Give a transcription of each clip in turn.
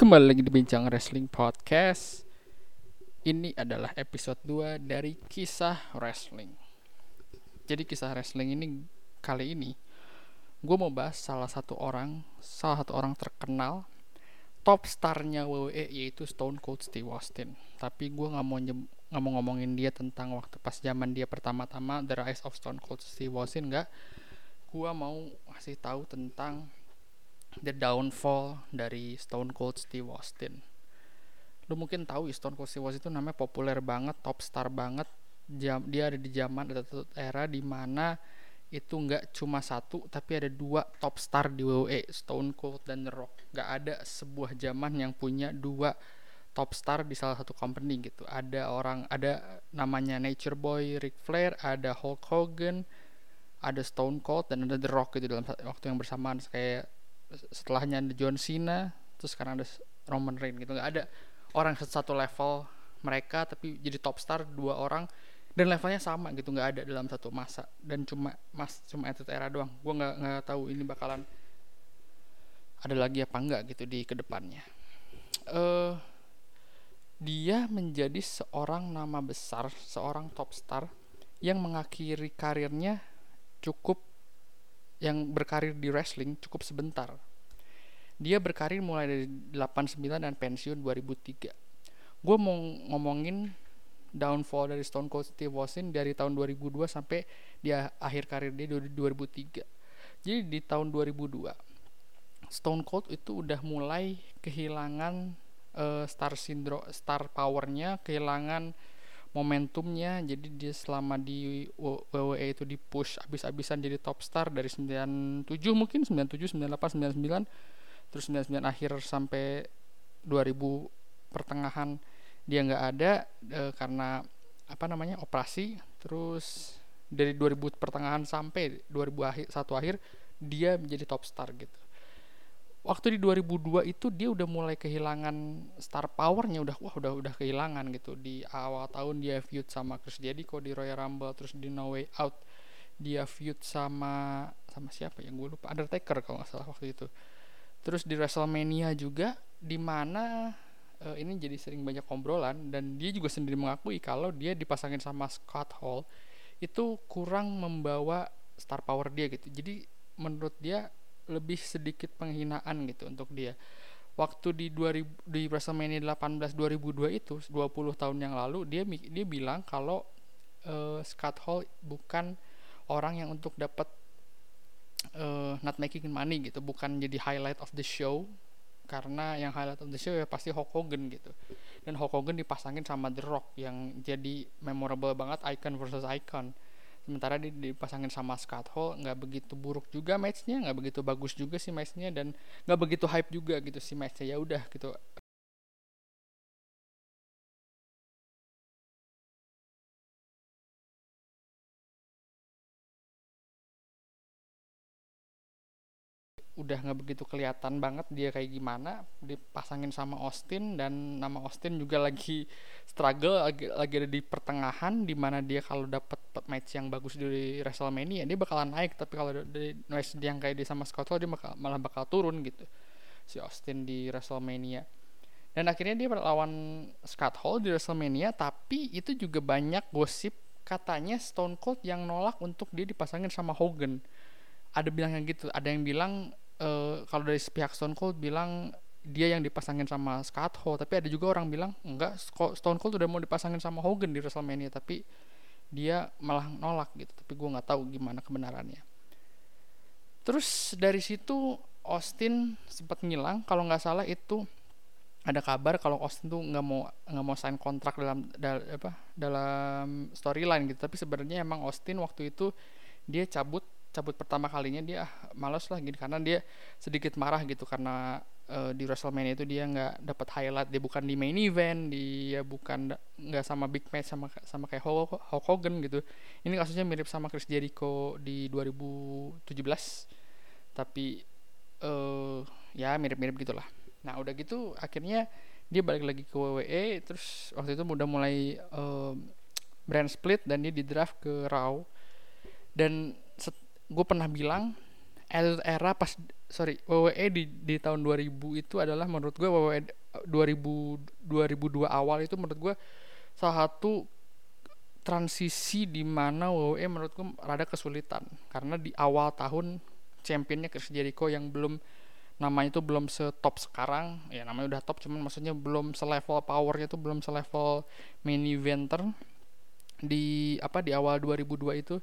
Kembali lagi di Bincang Wrestling Podcast. Ini adalah episode 2 dari kisah wrestling. Jadi kisah wrestling ini kali ini Gue mau bahas salah satu orang Salah satu orang terkenal Top starnya WWE yaitu Stone Cold Steve Austin. Tapi gue gak mau, gak mau ngomongin dia tentang waktu pas zaman dia pertama-tama The Rise of Stone Cold Steve Austin Gak Gue mau kasih tahu tentang the downfall dari Stone Cold Steve Austin. Lu mungkin tahu Stone Cold Steve Austin itu namanya populer banget, top star banget. Jam, dia ada di zaman ada era di mana itu nggak cuma satu tapi ada dua top star di WWE Stone Cold dan The Rock nggak ada sebuah zaman yang punya dua top star di salah satu company gitu ada orang ada namanya Nature Boy Ric Flair ada Hulk Hogan ada Stone Cold dan ada The Rock gitu dalam waktu yang bersamaan kayak setelahnya ada John Cena terus sekarang ada Roman Reigns gitu. Nggak ada orang satu level mereka tapi jadi top star dua orang dan levelnya sama gitu. Nggak ada dalam satu masa dan cuma mas cuma itu era doang. Gue nggak nggak tahu ini bakalan ada lagi apa enggak gitu di ke depannya. Uh, dia menjadi seorang nama besar seorang top star yang mengakhiri karirnya cukup yang berkarir di wrestling cukup sebentar. Dia berkarir mulai dari 89 dan pensiun 2003. Gue mau ngomongin downfall dari Stone Cold Steve Austin dari tahun 2002 sampai dia akhir karir dia 2003. Jadi di tahun 2002 Stone Cold itu udah mulai kehilangan uh, star syndrome, star powernya, kehilangan momentumnya. Jadi dia selama di WWE itu di push abis-abisan jadi top star dari 97 mungkin 97 98 99 terus 99 akhir sampai 2000 pertengahan dia nggak ada e, karena apa namanya operasi. Terus dari 2000 pertengahan sampai 2000 akhir satu akhir dia menjadi top star gitu waktu di 2002 itu dia udah mulai kehilangan star powernya udah wah udah udah kehilangan gitu. Di awal tahun dia feud sama Chris Jericho di Royal Rumble terus di No Way Out dia feud sama sama siapa yang gue lupa. Undertaker kalau nggak salah waktu itu. Terus di WrestleMania juga di mana uh, ini jadi sering banyak obrolan dan dia juga sendiri mengakui kalau dia dipasangin sama Scott Hall itu kurang membawa star power dia gitu. Jadi menurut dia lebih sedikit penghinaan gitu untuk dia. Waktu di 2000 di WrestleMania 18 2002 itu 20 tahun yang lalu dia dia bilang kalau uh, Scott Hall bukan orang yang untuk dapat uh, not making money gitu bukan jadi highlight of the show karena yang highlight of the show ya pasti Hulk Hogan gitu. Dan Hulk Hogan dipasangin sama The Rock yang jadi memorable banget icon versus icon sementara dia dipasangin sama Scott Hall nggak begitu buruk juga matchnya nggak begitu bagus juga sih matchnya dan nggak begitu hype juga gitu sih matchnya. Ya udah gitu udah nggak begitu kelihatan banget dia kayak gimana dipasangin sama Austin dan nama Austin juga lagi struggle lagi, lagi ada di pertengahan di mana dia kalau dapat match yang bagus di WrestleMania dia bakalan naik tapi kalau di match yang kayak dia sama Scott Hall dia bakal, malah bakal turun gitu si Austin di WrestleMania. Dan akhirnya dia berlawan Scott Hall di WrestleMania tapi itu juga banyak gosip katanya Stone Cold yang nolak untuk dia dipasangin sama Hogan. Ada bilang yang gitu ada yang bilang uh, kalau dari pihak Stone Cold bilang dia yang dipasangin sama Scott Hall tapi ada juga orang bilang enggak Stone Cold udah mau dipasangin sama Hogan di WrestleMania tapi dia malah nolak gitu. Tapi gue nggak tahu gimana kebenarannya. Terus dari situ Austin sempat ngilang. Kalau nggak salah itu ada kabar kalau Austin tuh nggak mau nggak mau sign kontrak dalam dal, apa dalam storyline gitu. Tapi sebenarnya emang Austin waktu itu dia cabut cabut pertama kalinya dia ah, males lah gitu. Karena dia sedikit marah gitu karena uh, di WrestleMania itu dia nggak dapat highlight. Dia bukan di main event dia bukan nggak sama big match sama sama kayak Hulk Hogan gitu. Ini kasusnya mirip sama Chris Jericho di 2017 tapi uh, ya mirip-mirip gitulah. Nah udah gitu akhirnya dia balik lagi ke WWE terus waktu itu udah mulai uh, brand split dan dia di draft ke Raw. Dan gue pernah bilang era pas sorry WWE di di tahun 2000 itu adalah menurut gue WWE 2000 2002 awal itu menurut gue salah satu transisi di mana WWE menurut gue rada kesulitan. Karena di awal tahun championnya Chris Jericho yang belum namanya itu belum setop sekarang. Ya namanya udah top cuman maksudnya belum selevel powernya itu belum selevel main eventer di apa di awal 2002 itu.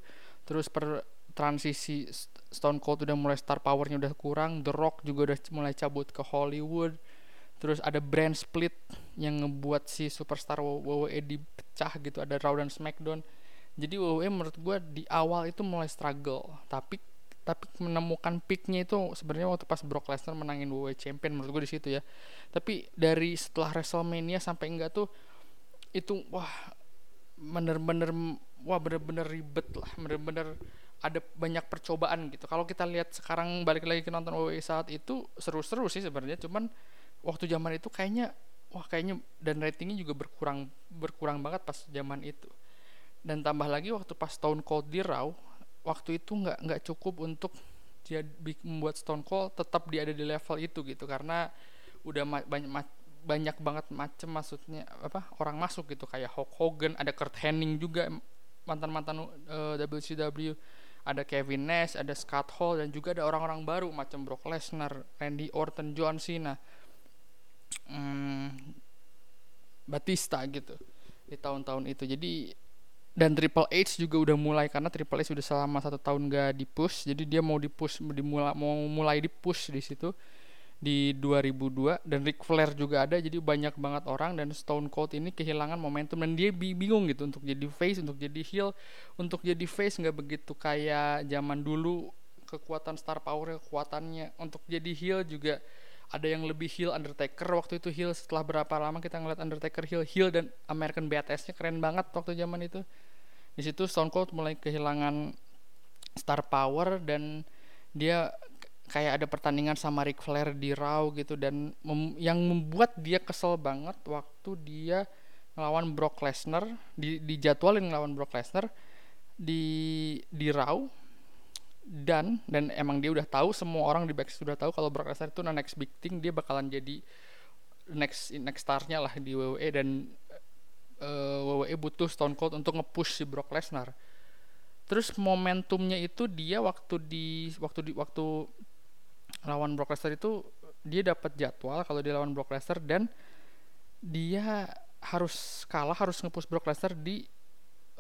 Terus per transisi Stone Cold udah mulai star powernya udah kurang The Rock juga udah mulai cabut ke Hollywood terus ada brand split yang ngebuat si superstar WWE dipecah gitu ada Raw dan SmackDown. Jadi WWE menurut gue di awal itu mulai struggle tapi tapi menemukan peaknya itu sebenarnya waktu pas Brock Lesnar menangin WWE Champion menurut gue di situ ya. Tapi dari setelah WrestleMania sampai enggak tuh itu wah bener-bener wah bener-bener ribet lah bener-bener ada banyak percobaan gitu. Kalau kita lihat sekarang balik lagi ke nonton WWE saat itu seru-seru sih sebenarnya. Cuman waktu zaman itu kayaknya wah kayaknya dan ratingnya juga berkurang berkurang banget pas zaman itu. Dan tambah lagi waktu pas Stone Cold di Raw waktu itu nggak nggak cukup untuk dia membuat Stone Cold tetap dia ada di level itu gitu. Karena udah ma banyak ma banyak banget macem maksudnya apa orang masuk gitu. Kayak Hulk Hogan ada Kurt Hennig juga mantan mantan uh, WCW ada Kevin Nash ada Scott Hall dan juga ada orang-orang baru macam Brock Lesnar Randy Orton John Cena. Hmm, Batista gitu di tahun-tahun itu. Jadi dan Triple H juga udah mulai karena Triple H sudah selama satu tahun gak di push jadi dia mau di push dimulai mau mulai di push di situ di 2002 dan Ric Flair juga ada jadi banyak banget orang dan Stone Cold ini kehilangan momentum dan dia bingung gitu untuk jadi face untuk jadi heel untuk jadi face nggak begitu kayak zaman dulu kekuatan star power kekuatannya. Untuk jadi heel juga ada yang lebih heel Undertaker waktu itu heel setelah berapa lama kita ngeliat Undertaker heel heel dan American Badass nya keren banget waktu zaman itu. Di situ Stone Cold mulai kehilangan star power dan dia kayak ada pertandingan sama Ric Flair di Raw gitu dan mem yang membuat dia kesel banget waktu dia ngelawan Brock Lesnar di dijadwalin ngelawan Brock Lesnar di di Raw dan dan emang dia udah tahu semua orang di backstage sudah tahu kalau Brock Lesnar itu next big thing dia bakalan jadi next next starnya lah di WWE dan uh, WWE butuh Stone Cold untuk nge-push si Brock Lesnar. Terus momentumnya itu dia waktu di waktu di waktu lawan Brock Lesnar itu dia dapat jadwal kalau dia lawan Brock Lesnar dan dia harus kalah harus nge-push Brock Lesnar di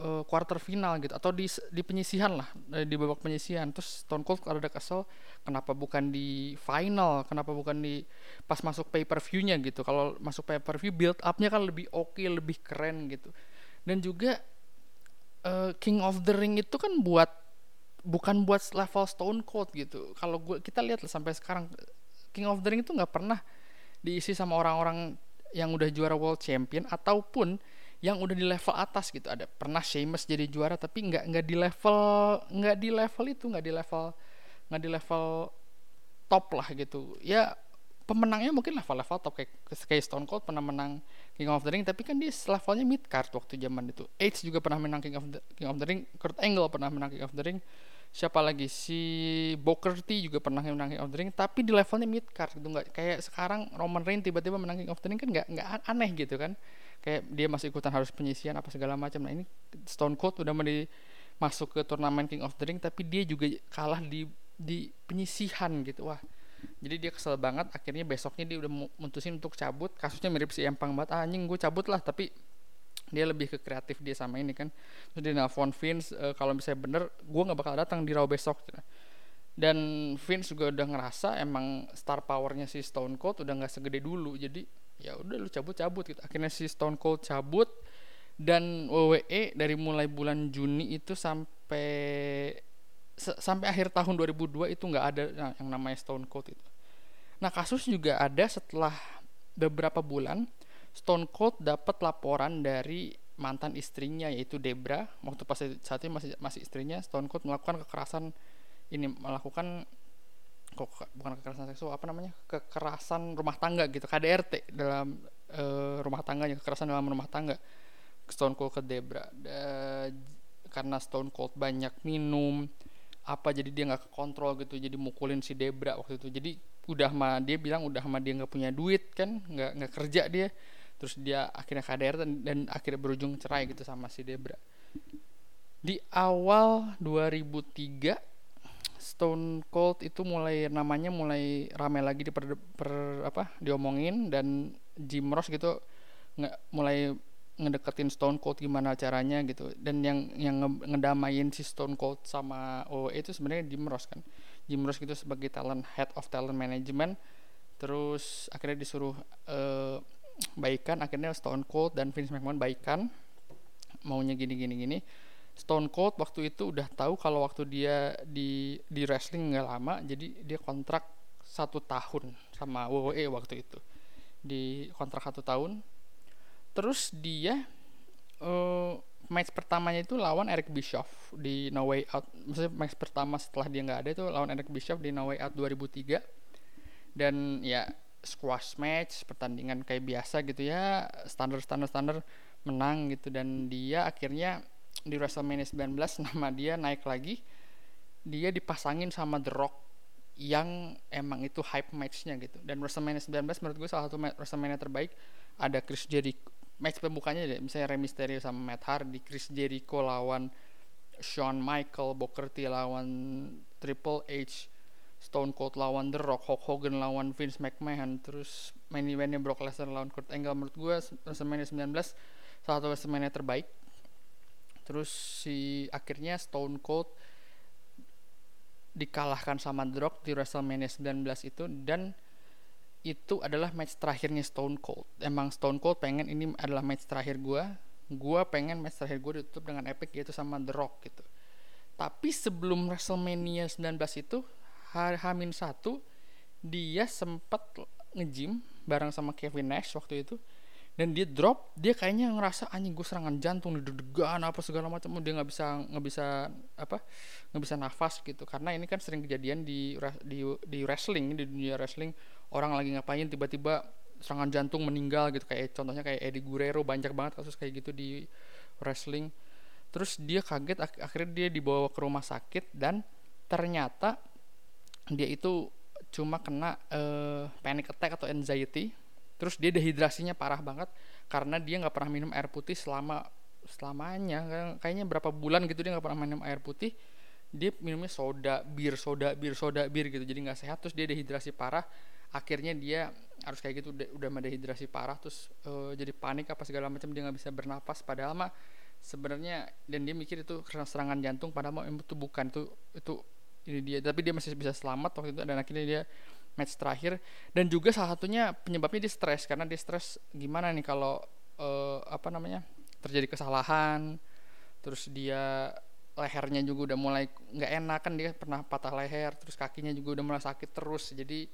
uh, quarter final gitu atau di di penyisihan lah eh, di babak penyisihan. Terus Stone Cold ada kesel kenapa bukan di final? Kenapa bukan di pas masuk pay per viewnya gitu? Kalau masuk pay per view build upnya kan lebih oke okay, lebih keren gitu. Dan juga uh, King of the Ring itu kan buat bukan buat level Stone Cold gitu. Kalau gue kita lihat lah sampai sekarang King of the Ring itu nggak pernah diisi sama orang-orang yang udah juara World Champion ataupun yang udah di level atas gitu. Ada pernah Sheamus jadi juara tapi nggak nggak di level nggak di level itu nggak di level nggak di level top lah gitu. Ya pemenangnya mungkin level-level top kayak kayak Stone Cold pernah menang King of the Ring tapi kan dia levelnya mid card waktu zaman itu. Edge juga pernah menang King of the, King of the Ring Kurt Angle pernah menang King of the Ring siapa lagi? Si Booker T juga pernah menang King of the Ring tapi di levelnya mid card gitu nggak kayak sekarang Roman Reigns tiba-tiba menang King of the Ring kan nggak nggak aneh gitu kan. Kayak dia masih ikutan harus penyisian apa segala macam. Nah ini Stone Cold udah mau masuk ke turnamen King of the Ring tapi dia juga kalah di di penyisihan gitu. Wah jadi dia kesel banget. Akhirnya besoknya dia udah mutusin untuk cabut. Kasusnya mirip si Empang banget. Ah, anjing gue cabut lah tapi dia lebih ke kreatif dia sama ini kan. Terus dia nelfon Vince e, kalau misalnya bener gue nggak bakal datang di Raw besok dan Vince juga udah ngerasa emang star powernya si Stone Cold udah nggak segede dulu. Jadi ya udah lu cabut-cabut gitu. Akhirnya si Stone Cold cabut dan WWE dari mulai bulan Juni itu sampai sampai akhir tahun 2002 itu nggak ada nah, yang namanya Stone Cold itu. Nah kasus juga ada setelah beberapa bulan Stone Cold dapat laporan dari mantan istrinya yaitu Debra. Waktu pas saat itu masih masih istrinya Stone Cold melakukan kekerasan ini melakukan kok bukan kekerasan seksual apa namanya? Kekerasan rumah tangga gitu KDRT dalam e, rumah tangganya kekerasan dalam rumah tangga. Stone Cold ke Debra. Da, karena Stone Cold banyak minum apa jadi dia nggak kontrol gitu jadi mukulin si Debra waktu itu. Jadi udah mah dia bilang udah mah dia nggak punya duit kan nggak nggak kerja dia terus dia akhirnya KDR dan, dan akhirnya berujung cerai gitu sama si Debra. Di awal 2003 Stone Cold itu mulai namanya mulai ramai lagi di per, per apa diomongin dan Jim Ross gitu nggak mulai ngedeketin Stone Cold gimana caranya gitu. Dan yang yang ngedamain si Stone Cold sama OE itu sebenarnya Jim Ross kan. Jim Ross gitu sebagai talent head of talent management. Terus akhirnya disuruh uh, baikan akhirnya Stone Cold dan Vince McMahon baikan. Maunya gini gini gini. Stone Cold waktu itu udah tahu kalau waktu dia di di wrestling nggak lama jadi dia kontrak satu tahun sama WWE waktu itu. Di kontrak satu tahun. Terus dia uh, match pertamanya itu lawan Eric Bischoff di No Way Out. Maksudnya match pertama setelah dia nggak ada itu lawan Eric Bischoff di No Way Out 2003 dan ya squash match pertandingan kayak biasa gitu ya standar standar standar menang gitu. Dan dia akhirnya di WrestleMania 19 nama dia naik lagi. Dia dipasangin sama The Rock yang emang itu hype matchnya gitu. Dan WrestleMania 19 menurut gue salah satu WrestleMania terbaik ada Chris Jericho match pembukanya deh misalnya Rey Mysterio sama Matt Hardy Chris Jericho lawan Shawn Michael Booker T lawan Triple H Stone Cold lawan The Rock Hulk Hogan lawan Vince McMahon terus main eventnya Brock Lesnar lawan Kurt Angle menurut gue WrestleMania 19 salah satu WrestleMania terbaik terus si akhirnya Stone Cold dikalahkan sama The Rock di WrestleMania 19 itu dan itu adalah match terakhirnya Stone Cold. Emang Stone Cold pengen ini adalah match terakhir gue. Gue pengen match terakhir gue ditutup dengan epic yaitu sama The Rock gitu. Tapi sebelum WrestleMania 19 itu Hamin satu dia sempat nge-gym bareng sama Kevin Nash waktu itu. Dan dia drop dia kayaknya ngerasa anjing gue serangan jantung deg-degan apa segala macam. Dia nggak bisa nggak bisa apa nggak bisa nafas gitu. Karena ini kan sering kejadian di di di wrestling di dunia wrestling. Orang lagi ngapain tiba-tiba serangan jantung meninggal gitu. Kayak contohnya kayak Eddie Guerrero banyak banget kasus kayak gitu di wrestling. Terus dia kaget ak akhirnya dia dibawa ke rumah sakit dan ternyata dia itu cuma kena uh, panic attack atau anxiety. Terus dia dehidrasinya parah banget karena dia nggak pernah minum air putih selama selamanya. Kayaknya berapa bulan gitu dia nggak pernah minum air putih. Dia minumnya soda bir soda bir soda bir gitu. Jadi nggak sehat terus dia dehidrasi parah. Akhirnya dia harus kayak gitu udah, udah dehidrasi parah terus uh, jadi panik apa segala macam dia nggak bisa bernapas. Padahal mah sebenarnya dan dia mikir itu serangan jantung padahal mah itu bukan itu itu ini dia. Tapi dia masih bisa selamat waktu itu dan akhirnya dia match terakhir. Dan juga salah satunya penyebabnya dia stres karena dia stres gimana nih kalau uh, apa namanya terjadi kesalahan terus dia lehernya juga udah mulai nggak enak kan dia pernah patah leher terus kakinya juga udah mulai sakit terus. Jadi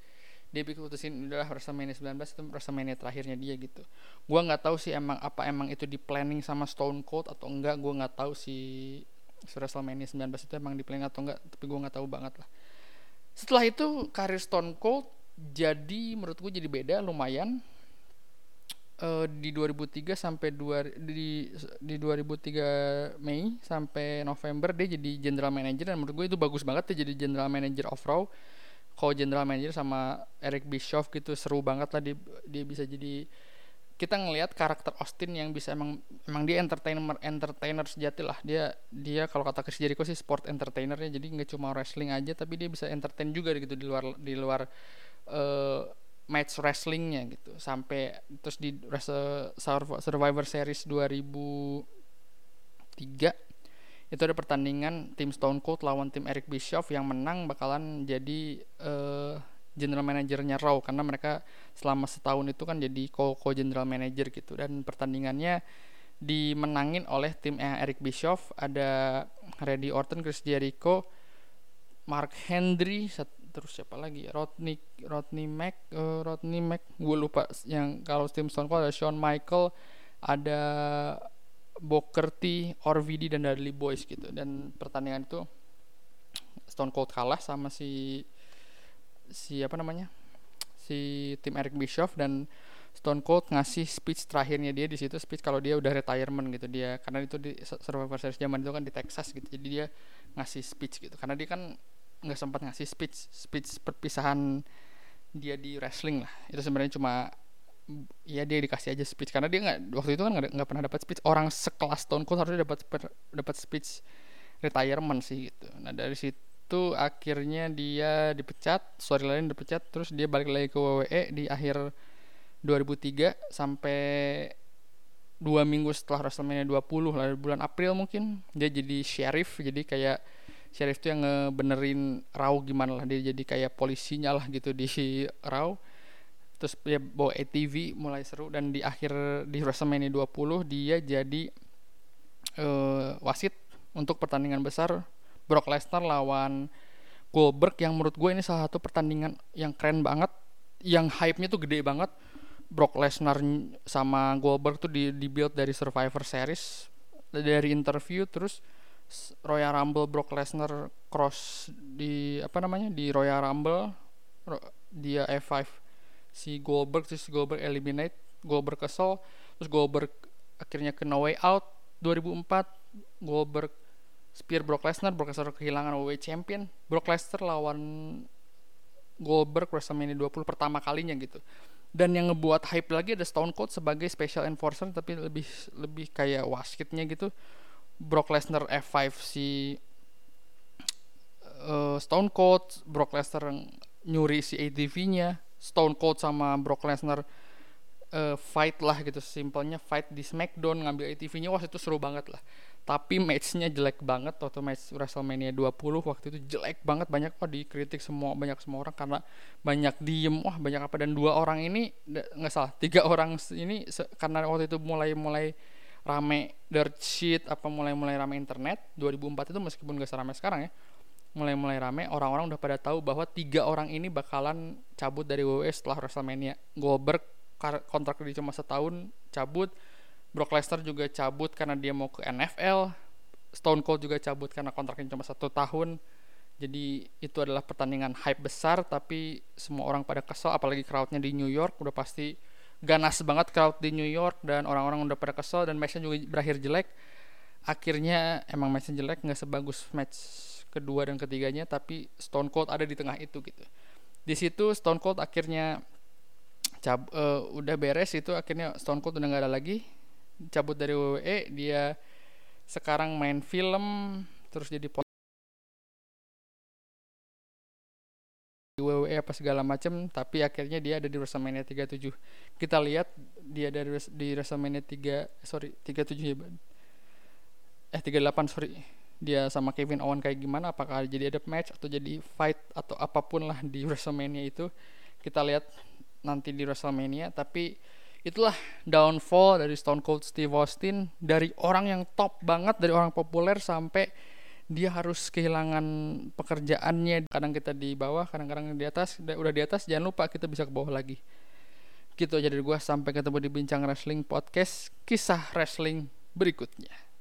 dia putusin adalah WrestleMania 19 itu WrestleMania terakhirnya dia gitu. Gua nggak tahu sih emang apa emang itu di planning sama Stone Cold atau enggak, gua nggak tahu si WrestleMania 19 itu emang di atau enggak, tapi gua nggak tahu banget lah. Setelah itu karir Stone Cold jadi menurut gue jadi beda lumayan uh, di 2003 sampai dua di di 2003 Mei sampai November dia jadi general manager dan menurut gue itu bagus banget dia jadi general manager of Raw kalau general manager sama Eric Bischoff gitu seru banget lah dia, dia bisa jadi kita ngelihat karakter Austin yang bisa emang emang dia entertainer entertainer sejati lah. Dia dia kalau kata Chris Jericho sih sport entertainer ya. Jadi nggak cuma wrestling aja tapi dia bisa entertain juga gitu di luar di luar uh, match wrestlingnya gitu. Sampai terus di Survivor Series 2003 itu ada pertandingan tim Stone Cold lawan tim Eric Bischoff yang menang bakalan jadi uh, general manajernya Raw karena mereka selama setahun itu kan jadi co-co general manager gitu. Dan pertandingannya dimenangin oleh tim Eric Bischoff ada Randy Orton, Chris Jericho, Mark Henry, terus siapa lagi Rodney Rodney Mac, uh, Rodney Mac, gue lupa yang kalau tim Stone Cold ada Shawn Michael, ada Booker T, RVD dan Dudley Boys gitu. Dan pertandingan itu Stone Cold kalah sama si si apa namanya si tim Eric Bischoff dan Stone Cold ngasih speech terakhirnya dia di situ speech kalau dia udah retirement gitu. Dia karena itu di Survivor Series zaman itu kan di Texas gitu jadi dia ngasih speech gitu. Karena dia kan nggak sempat ngasih speech speech perpisahan dia di wrestling lah. Itu sebenarnya cuma ya dia dikasih aja speech. Karena dia nggak waktu itu kan nggak pernah dapat speech. Orang sekelas Stone Cold harusnya dapat dapat speech retirement sih gitu. Nah dari situ akhirnya dia dipecat storyline dipecat terus dia balik lagi ke WWE di akhir 2003 sampai dua minggu setelah WrestleMania 20 lah bulan April mungkin dia jadi sheriff. Jadi kayak sheriff tuh yang ngebenerin Raw gimana lah dia jadi kayak polisinya lah gitu di Raw. Terus dia bawa ATV mulai seru dan di akhir di WrestleMania 20 dia jadi uh, wasit untuk pertandingan besar Brock Lesnar lawan Goldberg yang menurut gue ini salah satu pertandingan yang keren banget yang hype-nya tuh gede banget. Brock Lesnar sama Goldberg tuh di, di build dari Survivor Series dari interview terus Royal Rumble Brock Lesnar cross di apa namanya di Royal Rumble dia F5 si Goldberg terus Goldberg eliminate Goldberg kesel terus Goldberg akhirnya ke Way Out 2004 Goldberg spear Brock Lesnar Brock Lesnar kehilangan WWE Champion. Brock Lesnar lawan Goldberg WrestleMania 20 pertama kalinya gitu. Dan yang ngebuat hype lagi ada Stone Cold sebagai special enforcer tapi lebih lebih kayak wasitnya gitu. Brock Lesnar F5 si uh, Stone Cold Brock Lesnar nyuri si ATV-nya Stone Cold sama Brock Lesnar uh, fight lah gitu simpelnya fight di Smackdown ngambil ATV-nya wah itu seru banget lah tapi matchnya jelek banget waktu match WrestleMania 20 waktu itu jelek banget. Banyak kok dikritik semua banyak semua orang karena banyak diem. Wah banyak apa. Dan dua orang ini nggak salah tiga orang ini karena waktu itu mulai mulai rame dirt sheet apa mulai mulai rame internet 2004 itu meskipun gak serame sekarang ya mulai mulai rame orang-orang udah pada tahu bahwa tiga orang ini bakalan cabut dari WWE setelah WrestleMania. Goldberg kontrak dia cuma setahun cabut Brock Lesnar juga cabut karena dia mau ke NFL Stone Cold juga cabut karena kontraknya cuma satu tahun. Jadi itu adalah pertandingan hype besar tapi semua orang pada kesel apalagi crowdnya di New York. Udah pasti ganas banget crowd di New York dan orang-orang udah pada kesel dan matchnya juga berakhir jelek. Akhirnya emang matchnya jelek nggak sebagus match kedua dan ketiganya tapi Stone Cold ada di tengah itu gitu. Di situ Stone Cold akhirnya cab uh, udah beres itu akhirnya Stone Cold udah nggak ada lagi cabut dari WWE dia sekarang main film terus jadi di WWE apa segala macem tapi akhirnya dia ada di WrestleMania 37 kita lihat dia dari di WrestleMania 3 sorry 37 ya eh 38 sorry. Dia sama Kevin Owen kayak gimana apakah jadi ada match atau jadi fight atau apa pun lah di WrestleMania itu. Kita lihat nanti di WrestleMania tapi itulah downfall dari Stone Cold Steve Austin dari orang yang top banget dari orang populer sampai dia harus kehilangan pekerjaannya. Kadang kita di bawah kadang-kadang di atas udah di atas jangan lupa kita bisa ke bawah lagi. Gitu aja dari gue sampai ketemu di bincang wrestling podcast kisah wrestling berikutnya